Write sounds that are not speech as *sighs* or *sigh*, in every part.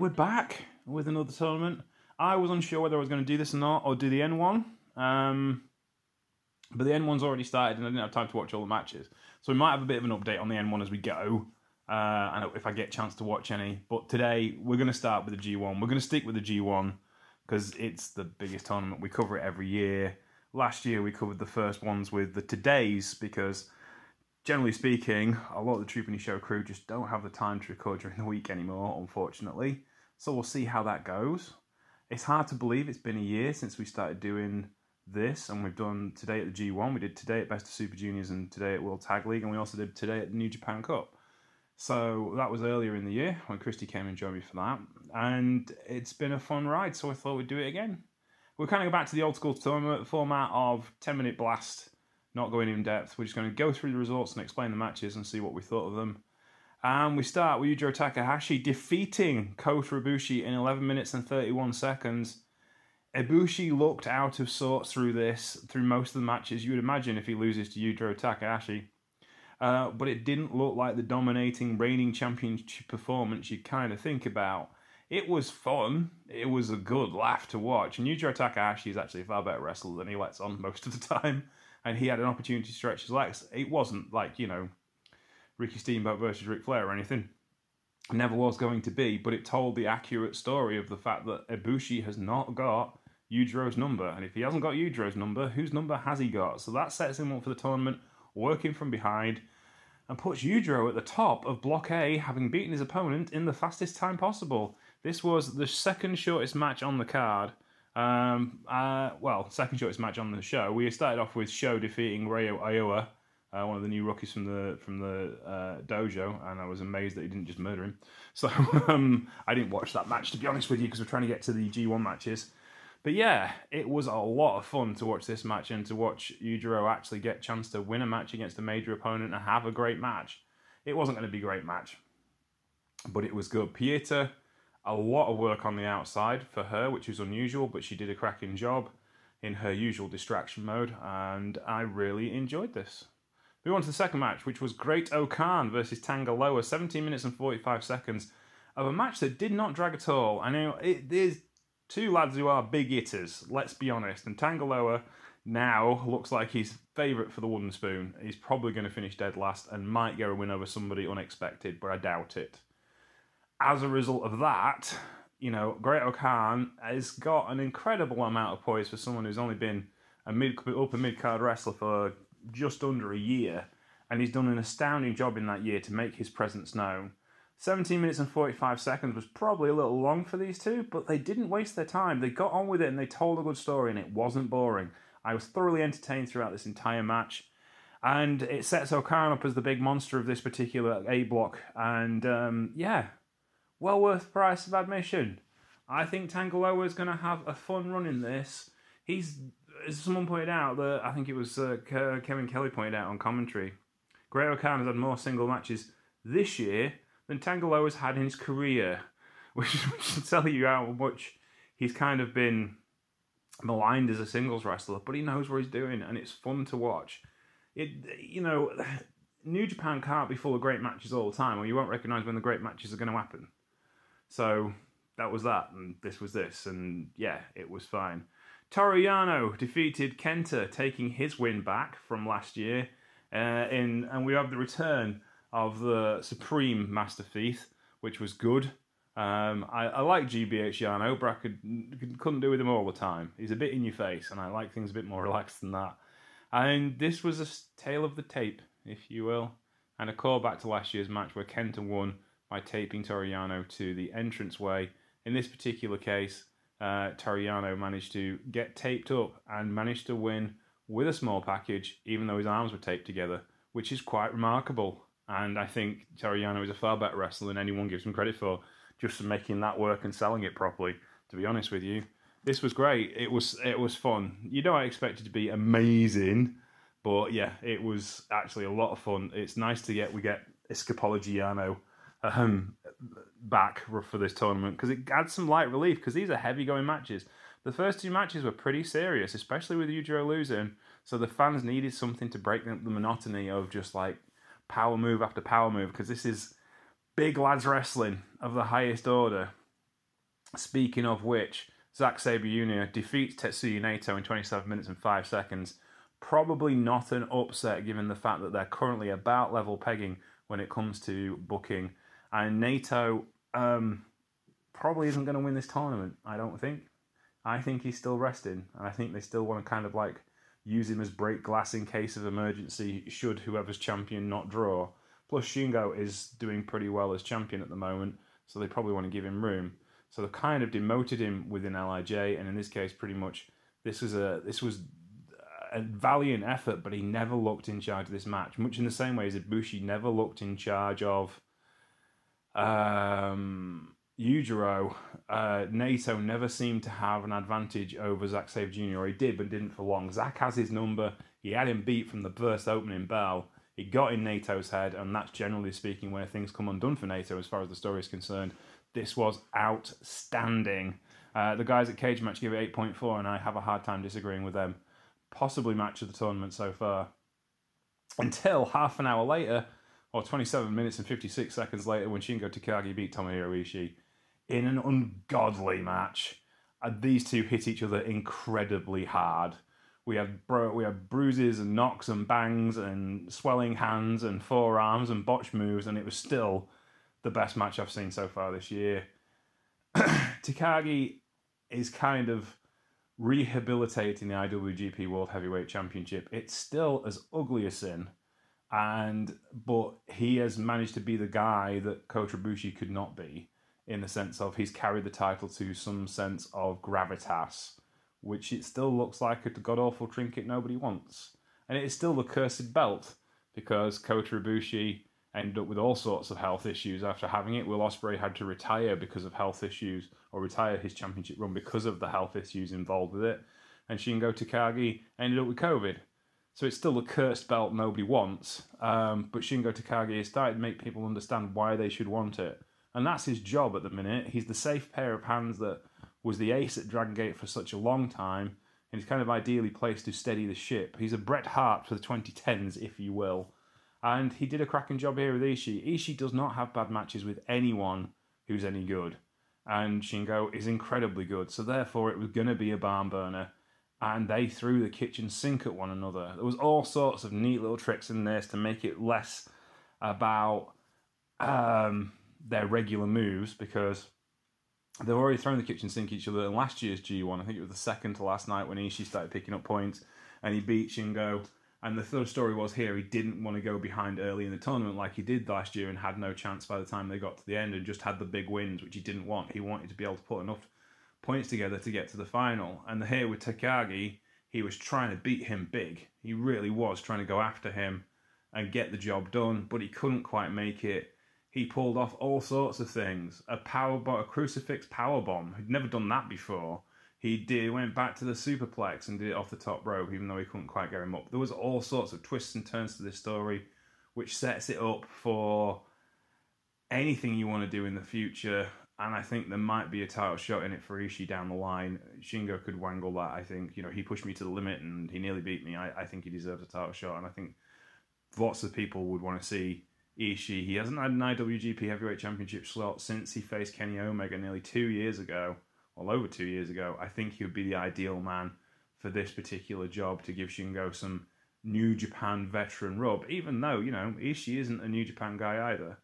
we're back with another tournament. I was unsure whether I was going to do this or not, or do the N1. Um, but the N1's already started, and I didn't have time to watch all the matches. So we might have a bit of an update on the N1 as we go, uh, and if I get a chance to watch any. But today we're going to start with the G1. We're going to stick with the G1 because it's the biggest tournament. We cover it every year. Last year we covered the first ones with the Todays because generally speaking, a lot of the Troop Show crew just don't have the time to record during the week anymore, unfortunately. So we'll see how that goes. It's hard to believe it's been a year since we started doing this, and we've done today at the G1, we did today at Best of Super Juniors, and today at World Tag League, and we also did today at the New Japan Cup. So that was earlier in the year when Christy came and joined me for that, and it's been a fun ride. So I thought we'd do it again. We're kind of go back to the old school format of ten minute blast not going in depth. We're just going to go through the results and explain the matches and see what we thought of them. And we start with Yujiro Takahashi defeating Kota Ibushi in 11 minutes and 31 seconds. Ibushi looked out of sorts through this, through most of the matches. You would imagine if he loses to Yujiro Takahashi. Uh, but it didn't look like the dominating reigning championship performance you kind of think about. It was fun. It was a good laugh to watch. And Yujiro Takahashi is actually a far better wrestler than he lets on most of the *laughs* time and he had an opportunity to stretch his legs. It wasn't like, you know, Ricky Steamboat versus Ric Flair or anything. It never was going to be, but it told the accurate story of the fact that Ibushi has not got Yujiro's number. And if he hasn't got Yujiro's number, whose number has he got? So that sets him up for the tournament, working from behind, and puts Yujiro at the top of Block A, having beaten his opponent in the fastest time possible. This was the second shortest match on the card um, uh, well, second shortest match on the show. We started off with Sho defeating Ryo Oiwa, uh, one of the new rookies from the from the uh, dojo, and I was amazed that he didn't just murder him. So *laughs* um, I didn't watch that match to be honest with you because we're trying to get to the G1 matches. But yeah, it was a lot of fun to watch this match and to watch Yujiro actually get a chance to win a match against a major opponent and have a great match. It wasn't going to be a great match, but it was good. Pieter a lot of work on the outside for her, which was unusual, but she did a cracking job in her usual distraction mode, and I really enjoyed this. We on to the second match, which was Great-O-Khan versus Tanga Loa, 17 minutes and 45 seconds of a match that did not drag at all. I know it is two lads who are big hitters, let's be honest, and Tanga Loa now looks like he's favourite for the wooden spoon. He's probably going to finish dead last and might get a win over somebody unexpected, but I doubt it as a result of that, you know, Great-O-Khan has got an incredible amount of poise for someone who's only been a mid upper mid card wrestler for just under a year, and he's done an astounding job in that year to make his presence known. 17 minutes and 45 seconds was probably a little long for these two, but they didn't waste their time. They got on with it and they told a good story, and it wasn't boring. I was thoroughly entertained throughout this entire match, and it sets O-Khan up as the big monster of this particular A block. And um, yeah, well worth the price of admission. I think Tanga Loa is going to have a fun run in this. He's, as someone pointed out, that I think it was uh, Kevin Kelly pointed out on commentary. Great-O-Khan has had more single matches this year than Tanga Loa has had in his career, *laughs* which, which should tell you how much he's kind of been maligned as a singles wrestler. But he knows what he's doing, and it's fun to watch. It, you know, *sighs* New Japan can't be full of great matches all the time, or you won't recognise when the great matches are going to happen. So that was that, and this was this, and yeah, it was fine. Toru Yano defeated Kenta, taking his win back from last year. Uh, in and we have the return of the Supreme Master Thief, which was good. Um, I, I, like GBH Yano, but I could, couldn't do with him all the time. He's a bit in your face, and I like things a bit more *laughs* relaxed than that. And this was a tale of the tape, if you will, and a callback to last year's match where Kenta won by taping Toru Yano to the entranceway. In this particular case, uh, Toru Yano managed to get taped up and managed to win with a small package, even though his arms were taped together, which is quite remarkable. And I think Toru Yano is a far better wrestler than anyone gives him credit for, just for making that work and selling it properly. To be honest with you, this was great. It was it was fun. You know, I expected to be amazing, but yeah, it was actually a lot of fun. It's nice to get we get Escapology Yano um, back for this tournament because it adds some light relief because these are heavy going matches. The first two matches were pretty serious, especially with Yujiro losing. So the fans needed something to break the, the monotony of just like power move after power move because this is big lads wrestling of the highest order. Speaking of which, Zack Sabre Jr. defeats Tetsuya Naito in 27 minutes and 5 seconds. Probably not an upset given the fact that they're currently about level pegging when it comes to booking. And Naito um, probably isn't going to win this tournament, I don't think. I think he's still resting, and I think they still want to kind of like use him as break glass in case of emergency should whoever's champion not draw. Plus, Shingo is doing pretty well as champion at the moment, so they probably want to give him room. So they've kind of demoted him within LIJ, and in this case, pretty much this was a this was a valiant effort, but he never looked in charge of this match. Much in the same way as Ibushi never looked in charge of um, Yujiro. Uh, Naito never seemed to have an advantage over Zack Sabre Jr. He did, but didn't for long. Zack has his number. He had him beat from the first opening bell. He got in Naito's head, and that's generally speaking where things come undone for Naito as far as the story is concerned. This was outstanding. Uh, the guys at Cagematch give it 8.4, and I have a hard time disagreeing with them. Possibly match of the tournament so far. Until half an hour later, or 27 minutes and 56 seconds later, when Shingo Takagi beat Tomohiro Ishii in an ungodly match. And these two hit each other incredibly hard. We had bro- we had bruises and knocks and bangs and swelling hands and forearms and botch moves, and it was still the best match I've seen so far this year. *clears throat* Takagi is kind of rehabilitating the IWGP World Heavyweight Championship. It's still as ugly as sin, and but he has managed to be the guy that Kota Ibushi could not be, in the sense of he's carried the title to some sense of gravitas, which it still looks like a god awful trinket nobody wants, and it is still the cursed belt because Kota Ibushi ended up with all sorts of health issues after having it. Will Ospreay had to retire because of health issues, or retire his championship run because of the health issues involved with it. And Shingo Takagi ended up with COVID. So it's still a cursed belt nobody wants. Um, but Shingo Takagi has started to make people understand why they should want it. And that's his job at the minute. He's the safe pair of hands that was the ace at Dragon Gate for such a long time. And he's kind of ideally placed to steady the ship. He's a Bret Hart for the 2010s, if you will. And he did a cracking job here with Ishii. Ishii does not have bad matches with anyone who's any good. And Shingo is incredibly good. So therefore, it was going to be a barn burner. And they threw the kitchen sink at one another. There was all sorts of neat little tricks in this to make it less about um, their regular moves because they've already thrown the kitchen sink at each other in last year's G1. I think it was the second to last night when Ishii started picking up points and he beat Shingo and the third story was here he didn't want to go behind early in the tournament like he did last year and had no chance by the time they got to the end and just had the big wins, which he didn't want. He wanted to be able to put enough points together to get to the final. And here with Takagi, he was trying to beat him big. He really was trying to go after him and get the job done, but he couldn't quite make it. He pulled off all sorts of things. A power bomb, a crucifix power bomb. He'd never done that before. He did went back to the superplex and did it off the top rope, even though he couldn't quite get him up. There was all sorts of twists and turns to this story, which sets it up for anything you want to do in the future. And I think there might be a title shot in it for Ishii down the line. Shingo could wangle that. I think you know he pushed me to the limit and he nearly beat me. I, I think he deserves a title shot, and I think lots of people would want to see Ishii. He hasn't had an IWGP Heavyweight Championship slot since he faced Kenny Omega nearly two years ago well over two years ago, I think he would be the ideal man for this particular job to give Shingo some New Japan veteran rub, even though, you know, Ishii isn't a New Japan guy either.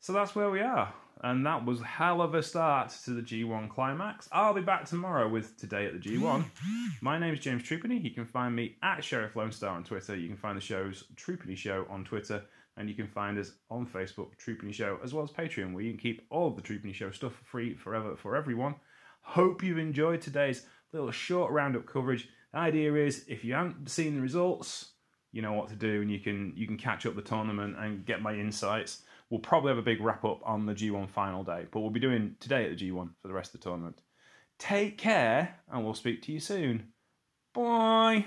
So that's where we are. And that was hell of a start to the G1 climax. I'll be back tomorrow with Today at the G1. *gasps* My name is James Trupany. You can find me at Sheriff Lone Star on Twitter. You can find the show's Trupany Show on Twitter. And you can find us on Facebook, Trupany Show, as well as Patreon, where you can keep all of the Trupany Show stuff free forever for everyone. Hope you've enjoyed today's little short roundup coverage. The idea is if you haven't seen the results, you know what to do and you can you can catch up the tournament and get my insights. We'll probably have a big wrap up on the G1 final day, but we'll be doing today at the G1 for the rest of the tournament. Take care and we'll speak to you soon. Bye.